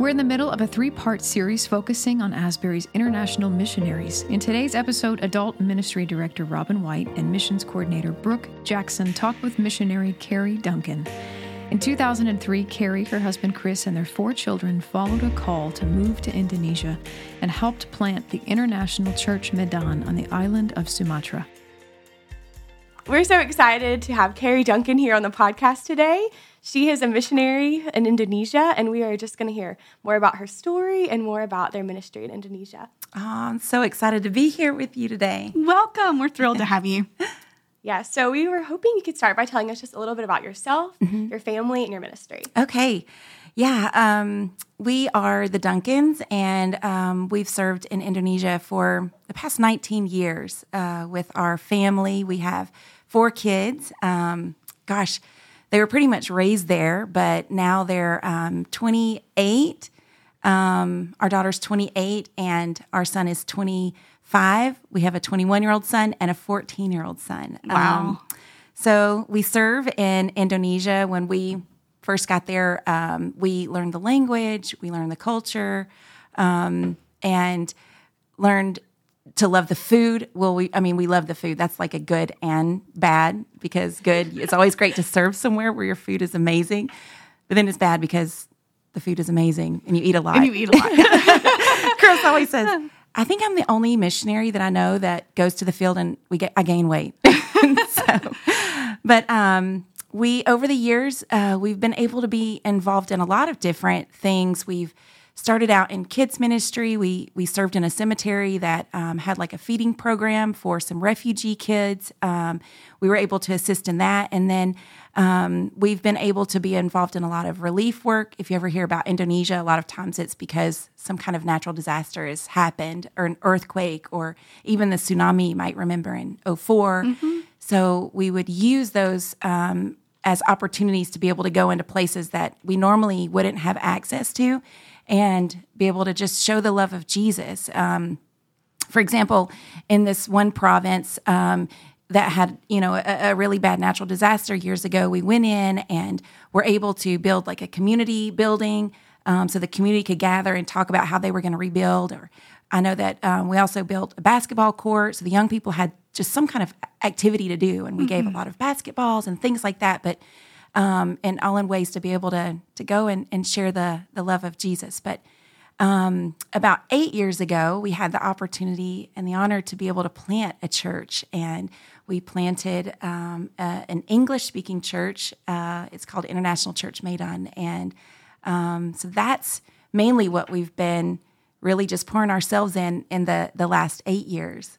We're in the middle of a three part series focusing on Asbury's international missionaries. In today's episode, Adult Ministry Director Robin White and Missions Coordinator Brooke Jackson talk with missionary Kerrie Duncan. In 2003, Kerrie, her husband Chris, and their four children followed a call to move to Indonesia and helped plant the International Church Medan on the island of Sumatra. We're so excited to have Kerrie Duncan here on the podcast today. She is a missionary in Indonesia, and we are just going to hear more about her story and more about their ministry in Indonesia. Oh, I'm so excited to be here with you today. Welcome. We're thrilled to have you. Yeah, so we were hoping you could start by telling us just a little bit about yourself, mm-hmm. your family, and your ministry. Okay. Yeah, um, we are the Duncans, and um, we've served in Indonesia for the past 19 years uh, with our family. We have four kids. Um, gosh, they were pretty much raised there, but now they're um, 28. Um, our daughter's 28, and our son is 25. We have a 21 year old son and a 14 year old son. Wow. Um, so we serve in Indonesia. When we first got there, um, we learned the language, we learned the culture, um, and learned to love the food. Well, we, I mean, we love the food. That's like a good and bad because good, it's always great to serve somewhere where your food is amazing. But then it's bad because the food is amazing and you eat a lot. And you eat a lot. Chris always says, I think I'm the only missionary that I know that goes to the field and we get, I gain weight. so, but, um, we, over the years, uh, we've been able to be involved in a lot of different things. We've, started out in kids ministry. We we served in a cemetery that um, had like a feeding program for some refugee kids. Um, we were able to assist in that, and then um, we've been able to be involved in a lot of relief work. If you ever hear about Indonesia, a lot of times it's because some kind of natural disaster has happened, or an earthquake, or even the tsunami. You might remember in 4 mm-hmm. So we would use those um, as opportunities to be able to go into places that we normally wouldn't have access to and be able to just show the love of Jesus. Um, for example, in this one province um, that had, you know, a, a, really bad natural disaster years ago, we went in and were able to build like a community building um, so the community could gather and talk about how they were going to rebuild. Or I know that um, we also built a basketball court so the young people had just some kind of activity to do, and we mm-hmm. gave a mm-hmm. lot of basketballs and things like that. But um, and all in ways to be able to to go and, and share the the love of Jesus. But um, about eight years ago, we had the opportunity and the honor to be able to plant a church, and we planted um, a, an English speaking church. Uh, it's called International Church Medan, and um, so that's mainly what we've been really just pouring ourselves in in the the last eight years.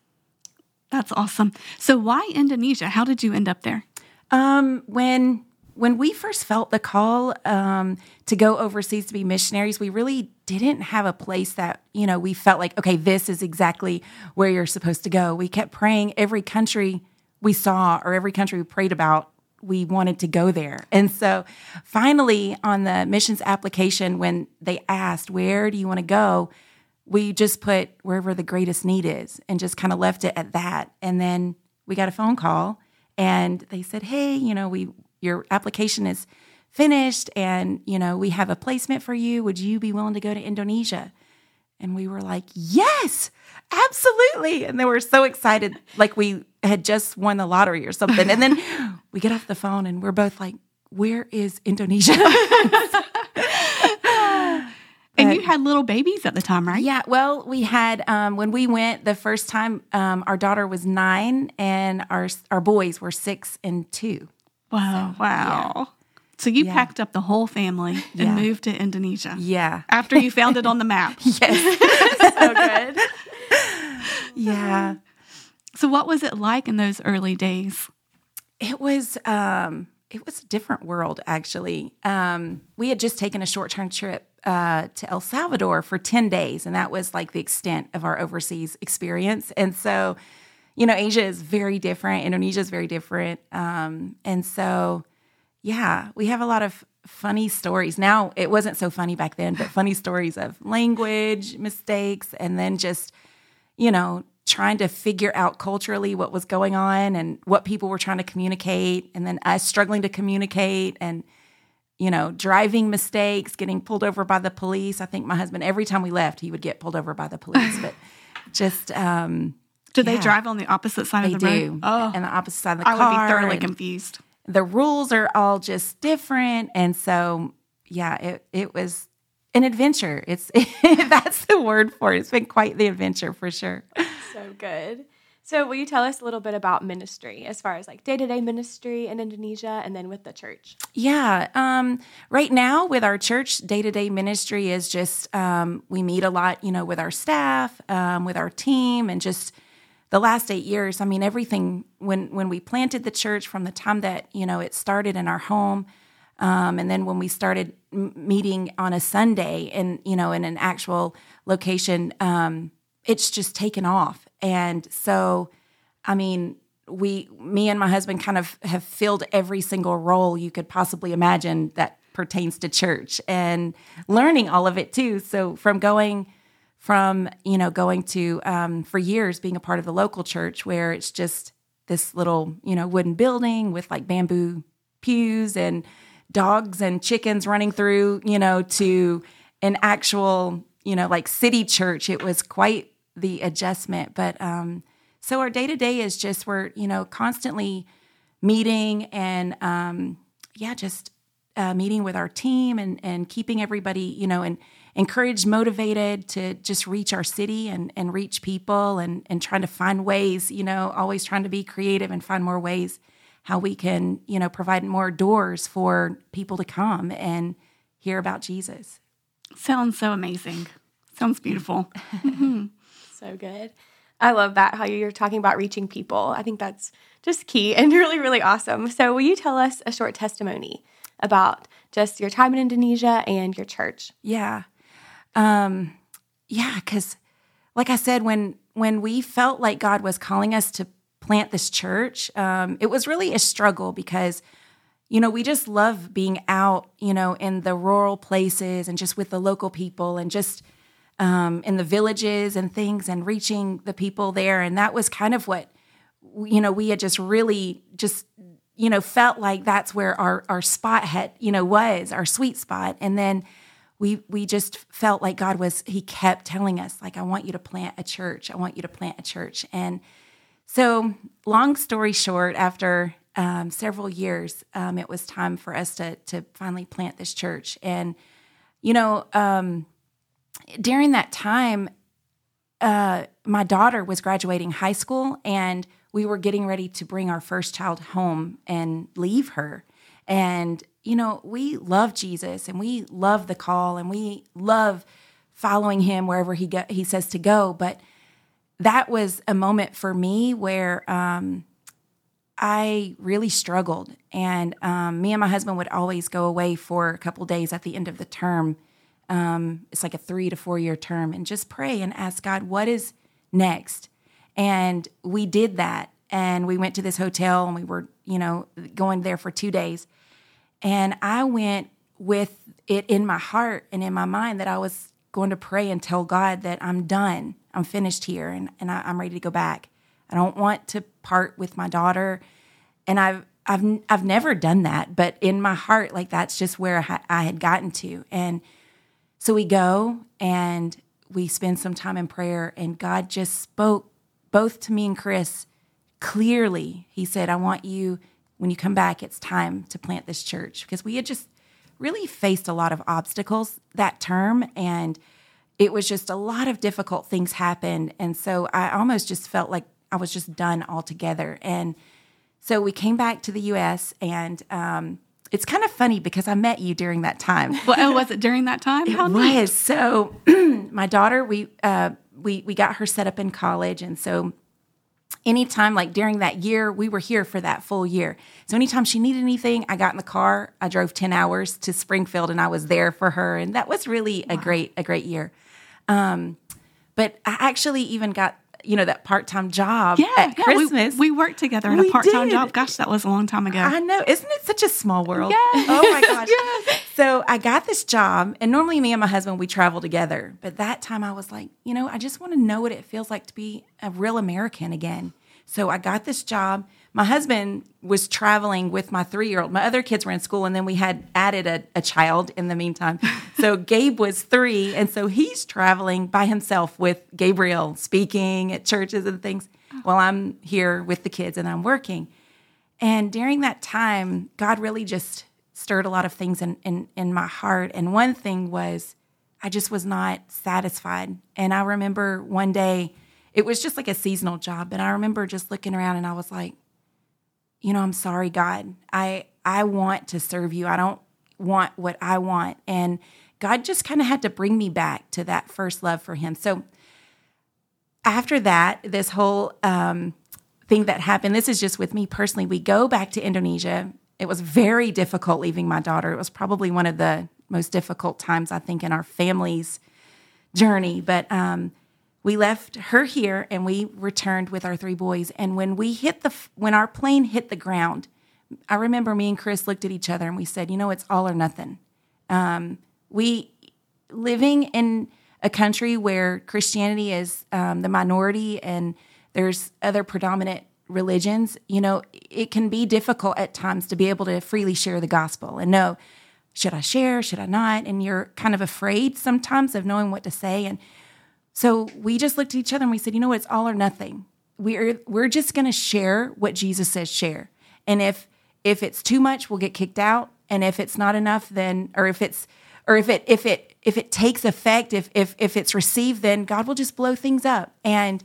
That's awesome. So, why Indonesia? How did you end up there? Um, when when we first felt the call um, to go overseas to be missionaries, we really didn't have a place that, you know, we felt like, okay, this is exactly where you're supposed to go. We kept praying every country we saw or every country we prayed about, we wanted to go there. And so finally, on the missions application, when they asked, where do you want to go? We just put wherever the greatest need is and just kind of left it at that. And then we got a phone call and they said, hey, you know, we your application is finished and you know we have a placement for you would you be willing to go to indonesia and we were like yes absolutely and they were so excited like we had just won the lottery or something and then we get off the phone and we're both like where is indonesia and you had little babies at the time, right? Yeah. Well, we had um, when we went the first time. Um, our daughter was nine, and our our boys were six and two. Wow. So, wow. Yeah. So you yeah. packed up the whole family and yeah. moved to Indonesia. Yeah. After you found it on the map. yes. so good. yeah. So what was it like in those early days? It was um it was a different world actually. Um we had just taken a short-term trip uh, to El Salvador for 10 days and that was like the extent of our overseas experience. And so you know, Asia is very different, Indonesia is very different. Um, and so, yeah, we have a lot of funny stories. Now, it wasn't so funny back then, but funny stories of language mistakes and then just, you know, trying to figure out culturally what was going on and what people were trying to communicate, and then us struggling to communicate. And, you know, driving mistakes, getting pulled over by the police. I think my husband, every time we left, he would get pulled over by the police. But just, um, do they yeah. drive on the opposite side they of the do. road? Oh, and the opposite side of the I car. I would be thoroughly confused. The rules are all just different, and so yeah, it it was an adventure. It's that's the word for it. It's been quite the adventure for sure. So good. So, will you tell us a little bit about ministry as far as like day to day ministry in Indonesia and then with the church? Yeah. Um, right now, with our church, day to day ministry is just um, we meet a lot, you know, with our staff, um, with our team, and just the last eight years. I mean, everything when when we planted the church from the time that you know it started in our home. Um, and then when we started m- meeting on a Sunday and you know in an actual location, um, it's just taken off. And so, I mean, we, me and my husband kind of have filled every single role you could possibly imagine that pertains to church and learning all of it too. So from going, from, you know, going to, um, for years being a part of the local church where it's just this little, you know, wooden building with like bamboo pews and dogs and chickens running through, you know, to an actual, you know, like city church. It was quite the adjustment. But um, so our day to day is just we're you know constantly meeting and um, yeah, just uh, meeting with our team and and keeping everybody you know and encouraged, motivated to just reach our city and and reach people and and trying to find ways you know always trying to be creative and find more ways how we can you know provide more doors for people to come and hear about Jesus. Sounds so amazing. Sounds beautiful. mm-hmm. So good. I love that how you're talking about reaching people. I think that's just key and really, really awesome. So, will you tell us a short testimony about just your time in Indonesia and your church? Yeah. Um, yeah, because like I said, when when we felt like God was calling us to plant this church, um, it was really a struggle because you know, we just love being out, you know, in the rural places and just with the local people and just um, in the villages and things and reaching the people there. And that was kind of what, you know, we had just really just, you know, felt like that's where our, our spot had, you know, was our sweet spot. And then we, we just felt like God was, he kept telling us like, I want you to plant a church. I want you to plant a church. And so long story short, after um, several years, um, it was time for us to, to finally plant this church. And, you know, um, during that time, uh, my daughter was graduating high school, and we were getting ready to bring our first child home and leave her. And you know, we love Jesus, and we love the call, and we love following him wherever he he says to go. But that was a moment for me where um, I really struggled, and um, me and my husband would always go away for a couple days at the end of the term um, it's like a three to four year term, and just pray and ask God, what is next? And we did that. And we went to this hotel and we were, you know, going there for two days. And I went with it in my heart and in my mind that I was going to pray and tell God that I'm done. I'm finished here and, and I, am ready to go back. I don't want to part with my daughter. And I've, I've, I've never done that, but in my heart, like that's just where I had gotten to. And so we go and we spend some time in prayer, and God just spoke both to me and Chris clearly. He said, I want you, when you come back, it's time to plant this church. Because we had just really faced a lot of obstacles that term, and it was just a lot of difficult things happened. And so I almost just felt like I was just done altogether. And so we came back to the US, and um, it's kind of funny because I met you during that time. Well, oh, was it during that time? How it neat. was. So my daughter, we uh, we we got her set up in college, and so anytime like during that year, we were here for that full year. So anytime she needed anything, I got in the car. I drove ten hours to Springfield, and I was there for her, and that was really wow. a great a great year. Um, but I actually even got you know that part time job yeah, at yeah, Christmas. We, we, worked together in we a part time job. Gosh, that was a long time ago. I know, isn't it such a small world? Yes. Oh my gosh. yes. So I got this job, and normally me and my husband we travel together, but that time I was like, you know, I just want to know what it feels like to be a real American again. So I got this job my husband was traveling with my three year old. My other kids were in school, and then we had added a, a child in the meantime. so Gabe was three, and so he's traveling by himself with Gabriel speaking at churches and things oh. while I'm here with the kids and I'm working. And during that time, God really just stirred a lot of things in, in, in my heart. And one thing was, I just was not satisfied. And I remember one day, it was just like a seasonal job. And I remember just looking around and I was like, you know, I'm sorry, God. I I want to serve you. I don't want what I want. And God just kind of had to bring me back to that first love for him. So after that, this whole um, thing that happened, this is just with me personally. We go back to Indonesia. It was very difficult leaving my daughter. It was probably one of the most difficult times, I think, in our family's journey. But um, we left her here and we returned with our three boys. And when we hit the, when our plane hit the ground, I remember me and Chris looked at each other and we said, you know, it's all or nothing. Um, we living in a country where Christianity is um, the minority and there's other predominant religions, you know, it can be difficult at times to be able to freely share the gospel and know, should I share? Should I not? And you're kind of afraid sometimes of knowing what to say. And so we just looked at each other and we said, you know? It's all or nothing. We're we're just going to share what Jesus says share. And if if it's too much, we'll get kicked out. And if it's not enough, then or if it's or if it if it if it takes effect, if if if it's received, then God will just blow things up. And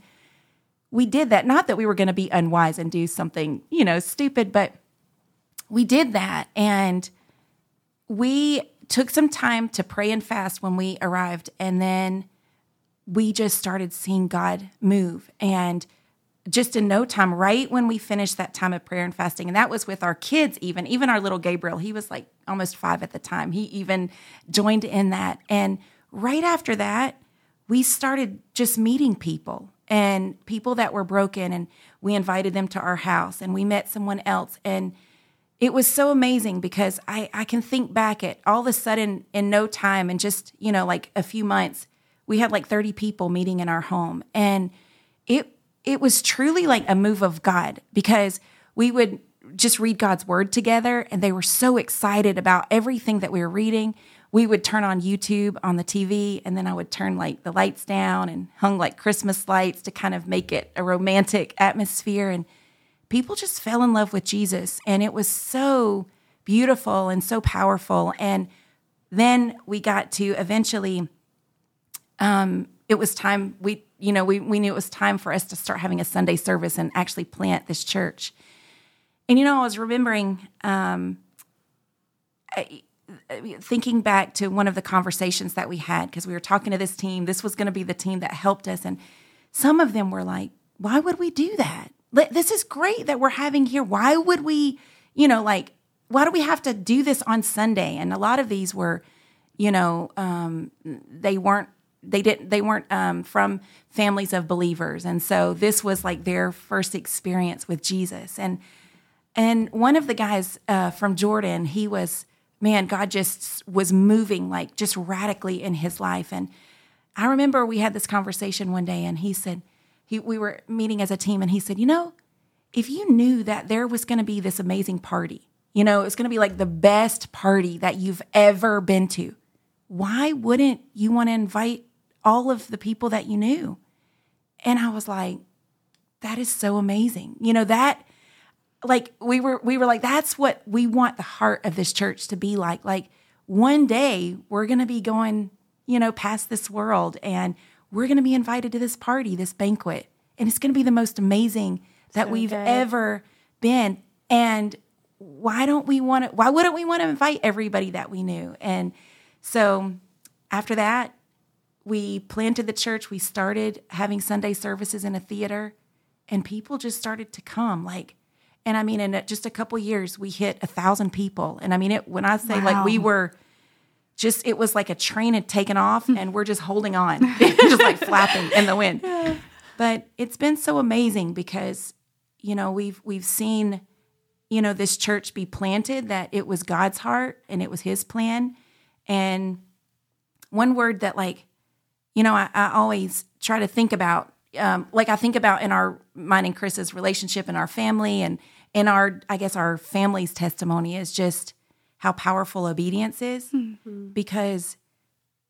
we did that. Not that we were going to be unwise and do something, you know, stupid, but we did that. And we took some time to pray and fast when we arrived. And then we just started seeing God move. And just in no time, right when we finished that time of prayer and fasting, and that was with our kids, even, even our little Gabriel, he was like almost five at the time. He even joined in that. And right after that, we started just meeting people and people that were broken, and we invited them to our house and we met someone else. And it was so amazing because I, I can think back at all of a sudden in no time and just, you know, like a few months, we had like 30 people meeting in our home. And it it was truly like a move of God because we would just read God's word together and they were so excited about everything that we were reading. We would turn on YouTube on the TV and then I would turn like the lights down and hung like Christmas lights to kind of make it a romantic atmosphere and people just fell in love with Jesus and it was so beautiful and so powerful and then we got to eventually um it was time we you know we, we knew it was time for us to start having a sunday service and actually plant this church. And you know i was remembering um, thinking back to one of the conversations that we had because we were talking to this team. This was going to be the team that helped us and some of them were like why would we do that? This is great that we're having here. Why would we you know like why do we have to do this on sunday? And a lot of these were you know um, they weren't they didn't they weren't um, from families of believers. And so this was like their first experience with jesus. And and one of the guys uh, from jordan he was man god just was moving like just radically in his life. And i remember we had this conversation one day and he said he, we were meeting as a team and he said you know if you knew that there was going to be this amazing party you know it's going to be like the best party that you've ever been to why wouldn't you want to invite all of the people that you knew. And I was like, that is so amazing. You know, that like we were we were like that's what we want the heart of this church to be like. Like one day we're going to be going, you know, past this world and we're going to be invited to this party, this banquet. And it's going to be the most amazing that so we've good. ever been. And why don't we want to why wouldn't we want to invite everybody that we knew? And so after that, we planted the church. We started having Sunday services in a theater, and people just started to come. Like, and I mean, in just a couple years, we hit a thousand people. And I mean, it when I say wow. like we were just, it was like a train had taken off, hmm. and we're just holding on, just like flapping in the wind. But it's been so amazing because you know we've we've seen you know this church be planted that it was God's heart and it was His plan, and one word that like you know, I, I always try to think about, um, like I think about in our mine and Chris's relationship and our family and in our I guess our family's testimony is just how powerful obedience is mm-hmm. because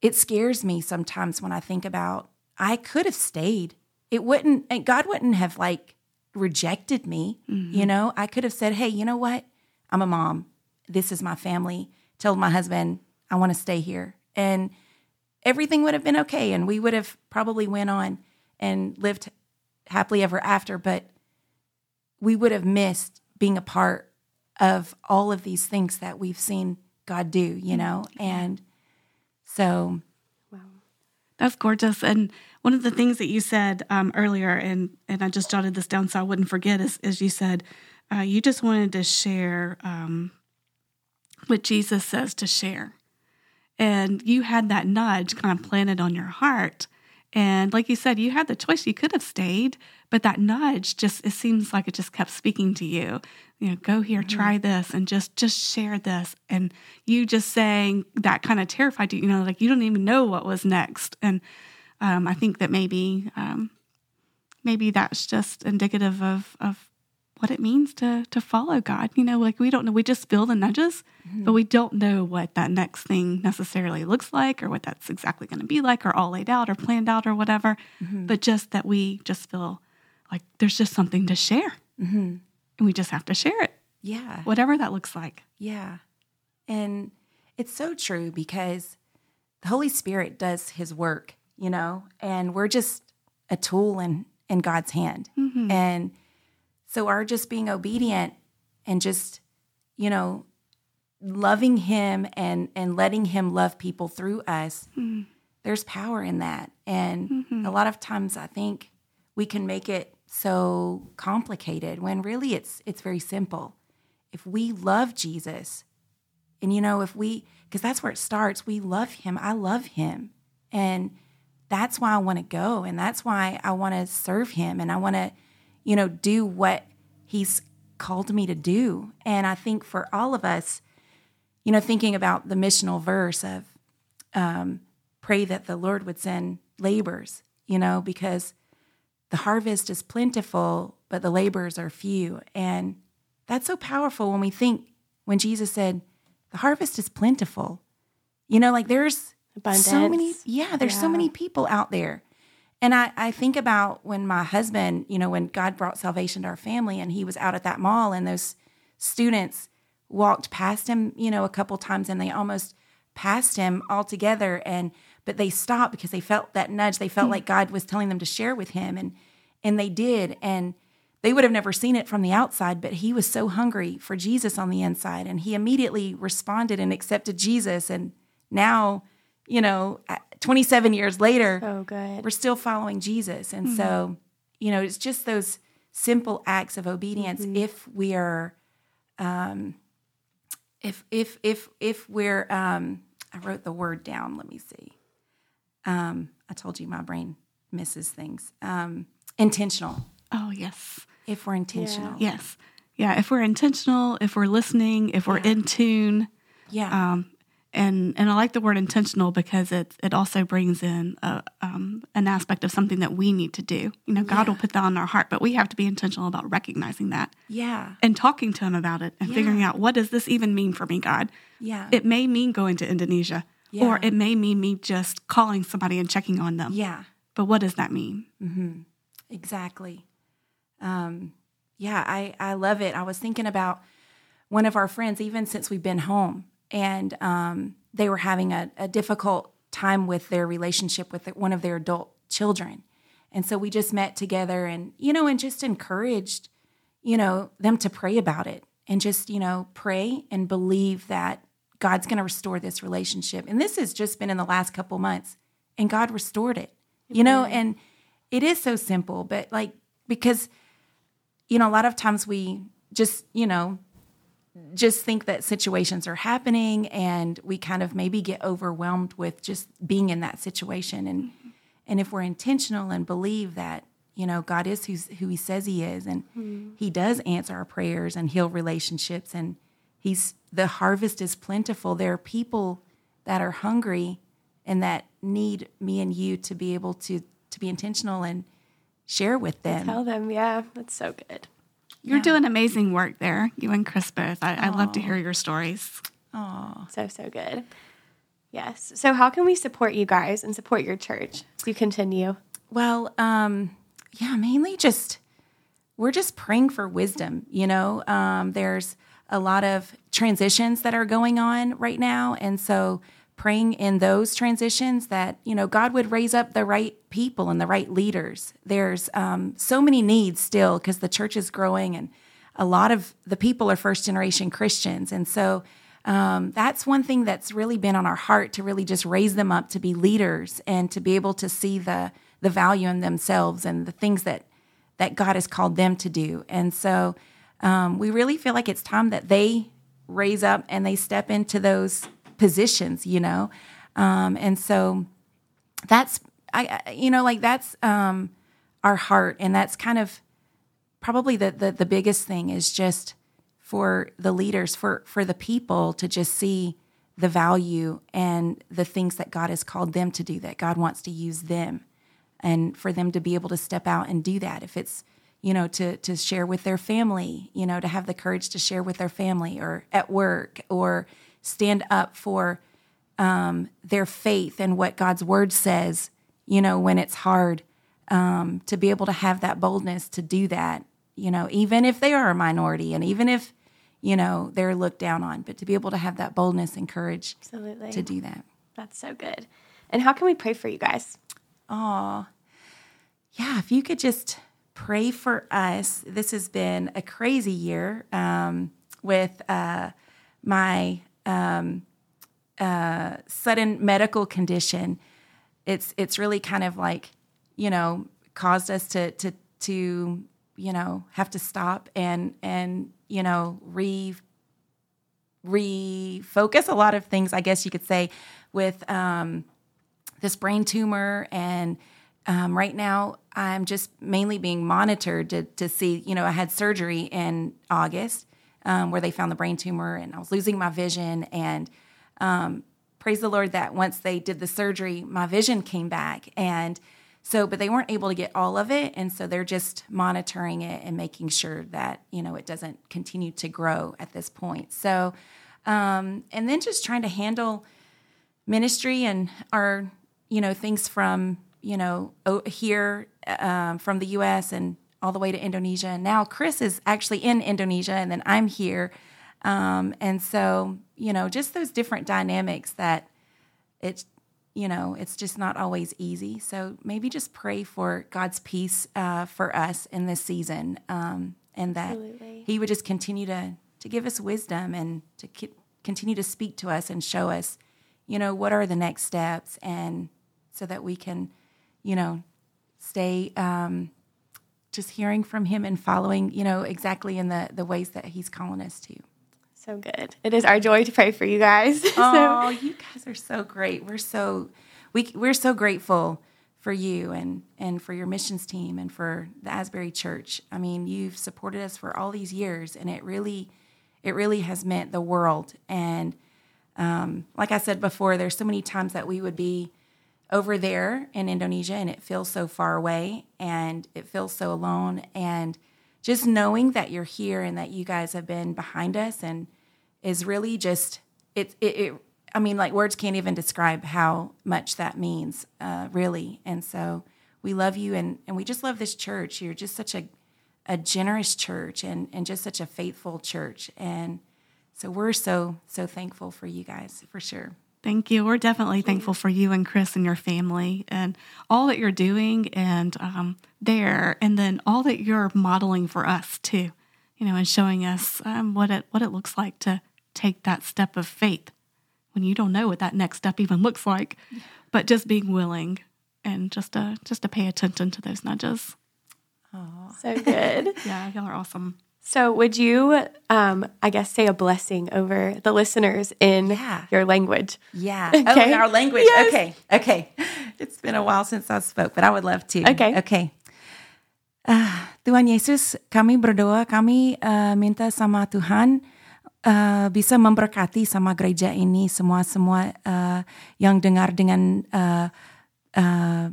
it scares me sometimes when I think about I could have stayed. It wouldn't and God wouldn't have like rejected me, mm-hmm. you know? I could have said, "Hey, you know what? I'm a mom. This is my family." Told my husband, "I want to stay here." And everything would have been okay and we would have probably went on and lived happily ever after, but we would have missed being a part of all of these things that we've seen God do, you know? And so. Wow. That's gorgeous. And one of the things that you said um, earlier, and, and I just jotted this down so I wouldn't forget, is, is you said uh, you just wanted to share um, what Jesus says to share. And you had that nudge kind of planted on your heart and like you said, you had the choice. You could have stayed, but that nudge just it seems like it just kept speaking to you. You know, go here, mm-hmm. try this, and just just share this. And you just saying that kind of terrified you. You know, like you don't even know what was next. And um, I think that maybe um, maybe that's just indicative of of what it means to to follow God. You know, like we don't know. We just feel the nudges, mm-hmm. but we don't know what that next thing necessarily looks like, or what that's exactly going to be like, or all laid out, or planned out, or whatever. Mm-hmm. But just that we just feel like there's just something to share, mm-hmm. and we just have to share it. Yeah, whatever that looks like. Yeah, and it's so true because the Holy Spirit does His work. You know, and we're just a tool in in God's hand, mm-hmm. and so our just being obedient and just, you know, loving him and and letting him love people through us, mm-hmm. there's power in that. And mm-hmm. a lot of times I think we can make it so complicated when really it's it's very simple. If we love Jesus, and you know, if we because that's where it starts, we love him. I love him. And that's why I want to go and that's why I want to serve him and I want to you know, do what he's called me to do. And I think for all of us, you know, thinking about the missional verse of um, pray that the Lord would send laborers, you know, because the harvest is plentiful, but the laborers are few. And that's so powerful when we think, when Jesus said, the harvest is plentiful. You know, like there's Abundance. so many, yeah, there's yeah. so many people out there. And I, I think about when my husband, you know, when God brought salvation to our family and he was out at that mall and those students walked past him, you know, a couple times and they almost passed him altogether and but they stopped because they felt that nudge. They felt mm-hmm. like God was telling them to share with him and and they did and they would have never seen it from the outside, but he was so hungry for Jesus on the inside and he immediately responded and accepted Jesus and now, you know, 27 years later, oh, good. we're still following Jesus. And mm-hmm. so, you know, it's just those simple acts of obedience mm-hmm. if we are, um, if, if, if, if we're, um, I wrote the word down. Let me see. Um, I told you my brain misses things. Um, intentional. Oh, yes. If we're intentional. Yeah. Yes. Yeah. If we're intentional, if we're listening, if we're yeah. in tune. Yeah. Um, and and I like the word intentional because it it also brings in a, um, an aspect of something that we need to do. You know, God yeah. will put that on our heart, but we have to be intentional about recognizing that. Yeah, and talking to Him about it and yeah. figuring out what does this even mean for me, God. Yeah, it may mean going to Indonesia, yeah. or it may mean me just calling somebody and checking on them. Yeah, but what does that mean? Mm-hmm. Exactly. Um, yeah, I I love it. I was thinking about one of our friends, even since we've been home and um, they were having a, a, difficult time with their relationship with one of their adult children. And so we just met together and, you know, and just encouraged, you know, them to pray about it and just, you know, pray and believe that God's going to restore this relationship. And this has just been in the last couple months and God restored it, you know, and it is so simple, but like, because, you know, a lot of times we just, you know, just think that situations are happening and we kind of maybe get overwhelmed with just being in that situation and mm-hmm. and if we're intentional and believe that you know God is who's, who he says he is and mm-hmm. he does answer our prayers and heal relationships and he's the harvest is plentiful there are people that are hungry and that need me and you to be able to to be intentional and share with them tell them yeah that's so good You're doing amazing work there, you and Chris both. I, I love to hear your stories. Oh, so, so good. Yes. So, how can we support you guys and support your church as you continue? Well, um, yeah, mainly just we're just praying for wisdom. You know, um, there's a lot of transitions that are going on right now, and so praying in those transitions that you know God would raise up the right people and the right leaders. There's um, so many needs still because the church is growing, and a lot of the people are first generation Christians, and so. Um, that's one thing that's really been on our heart to really just raise them up to be leaders and to be able to see the the value in themselves and the things that that God has called them to do. And so um, we really feel like it's time that they raise up and they step into those positions, you know. Um, and so that's I you know like that's um, our heart, and that's kind of probably the, the the biggest thing is just for the leaders for for the people to just see the value and the things that God has called them to do that God wants to use them and for them to be able to step out and do that if it's you know to to share with their family you know to have the courage to share with their family or at work or stand up for um, their faith and what God's word says you know when it's hard um, to be able to have that boldness to do that you know even if they are a minority and even if you know they're looked down on but to be able to have that boldness and courage Absolutely. to do that That's so good. And how can we pray for you guys? Oh, yeah. If you could just pray for us. This has been a crazy year um, with uh, my um, uh, sudden medical condition. It's it's really kind of like you know caused us to to to you know have to stop and and you know re refocus a lot of things. I guess you could say with. Um, this brain tumor and um, right now i'm just mainly being monitored to, to see you know i had surgery in august um, where they found the brain tumor and i was losing my vision. And um, praise the lord that once they did the surgery my vision came back. And so but they weren't able to get all of it. And so they're just monitoring it and making sure that you know it doesn't continue to grow at this point. So um, and then just trying to handle ministry and our you know things from you know here um, from the U.S. and all the way to Indonesia. And now Chris is actually in Indonesia, and then I'm here, um, and so you know just those different dynamics that it's you know it's just not always easy. So maybe just pray for God's peace uh, for us in this season, um, and that Absolutely. He would just continue to to give us wisdom and to ki- continue to speak to us and show us you know what are the next steps and so that we can you know stay um, just hearing from him and following you know exactly in the the ways that he's calling us to So good. It is our joy to pray for you guys. so, oh you guys are so great we're so we we're so grateful for you and and for your missions team and for the asbury church i mean you've supported us for all these years and it really it really has meant the world and um, like i said before there's so many times that we would be over there in Indonesia and it feels so far away and it feels so alone. And just knowing that you're here and that you guys have been behind us and is really just, it, it, it I mean, like words can't even describe how much that means, uh, really. And so we love you and, and we just love this church. You're just such a, a generous church and, and just such a faithful church. And so we're so, so thankful for you guys, for sure. Thank you. We're definitely thankful for you and Chris and your family and all that you're doing and um, there, and then all that you're modeling for us too. You know, and showing us um, what it what it looks like to take that step of faith when you don't know what that next step even looks like, but just being willing and just to just to pay attention to those nudges. Oh, so good. Yeah, y'all are awesome. So, would you, um, I guess, say a blessing over the listeners in Yeah. your language? Yeah. Okay. Oh, in our language. Yes. Okay. Okay. It's been a while since I spoke, but I would love to. Okay. Okay. Ah, Tuhan Yesus, kami berdoa, kami uh, minta sama Tuhan uh, bisa memberkati sama gereja ini semua-semua uh, yang dengar dengan uh, uh,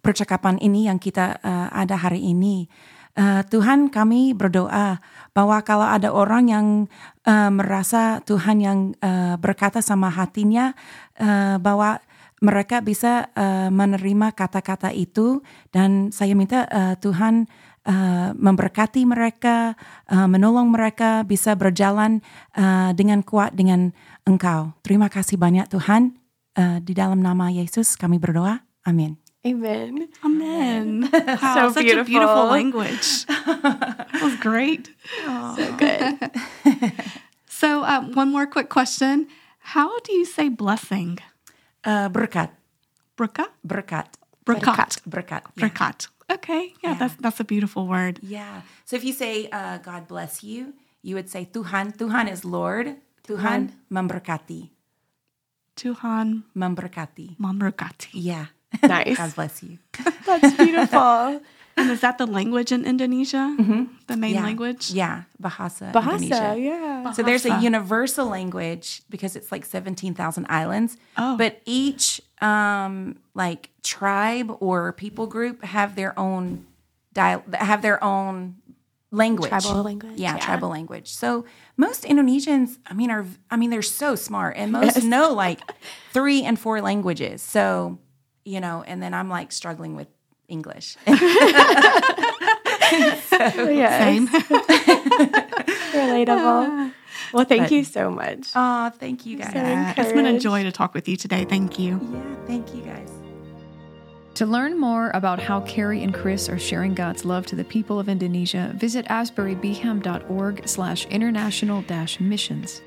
percakapan ini yang kita uh, ada hari ini. Uh, Tuhan kami berdoa bahwa kalau ada orang yang uh, merasa Tuhan yang uh, berkata sama hatinya uh, bahwa mereka bisa uh, menerima kata-kata itu dan saya minta uh, Tuhan uh, memberkati mereka, uh, menolong mereka bisa berjalan uh, dengan kuat dengan Engkau. Terima kasih banyak Tuhan. Uh, di dalam nama Yesus kami berdoa. Amin. Amen. Amen. Wow, So such a beautiful beautiful. language. that was great. So good. So, um, one more quick question. How do you say blessing? Uh, berkat, Brakat? berkat, Brakat. berkat. Yeah. Brakat. Okay. Yeah, that's that's a beautiful word. Yeah. So if you say uh, God bless you, you would say Tuhan. Tuhan is Lord. Tuhan memberkati. Tuhan Memberkati. mamberkati. Yeah. Nice. God bless you. That's beautiful. And is that the language in Indonesia? The main yeah. language? Yeah. Bahasa. Bahasa, Indonesia. yeah. So there's a universal language because it's like 17,000 islands. Oh. But each um like tribe or people group have their own dial have their own language. Tribal language, Yeah, yeah. tribal language. So most Indonesians, I mean, are I mean, they're so smart and most know like three and four languages. So, you know, and then I'm like struggling with English. Yes. Same. Relatable. Well, thank But- you so much. oh, thank you guys. So Uh, it's been a joy to talk with you today. Thank you. yeah, thank you guys. To learn more about how Kerrie and Chris are sharing God's love to the people of Indonesia, visit asburybeham.org slash international dash missions.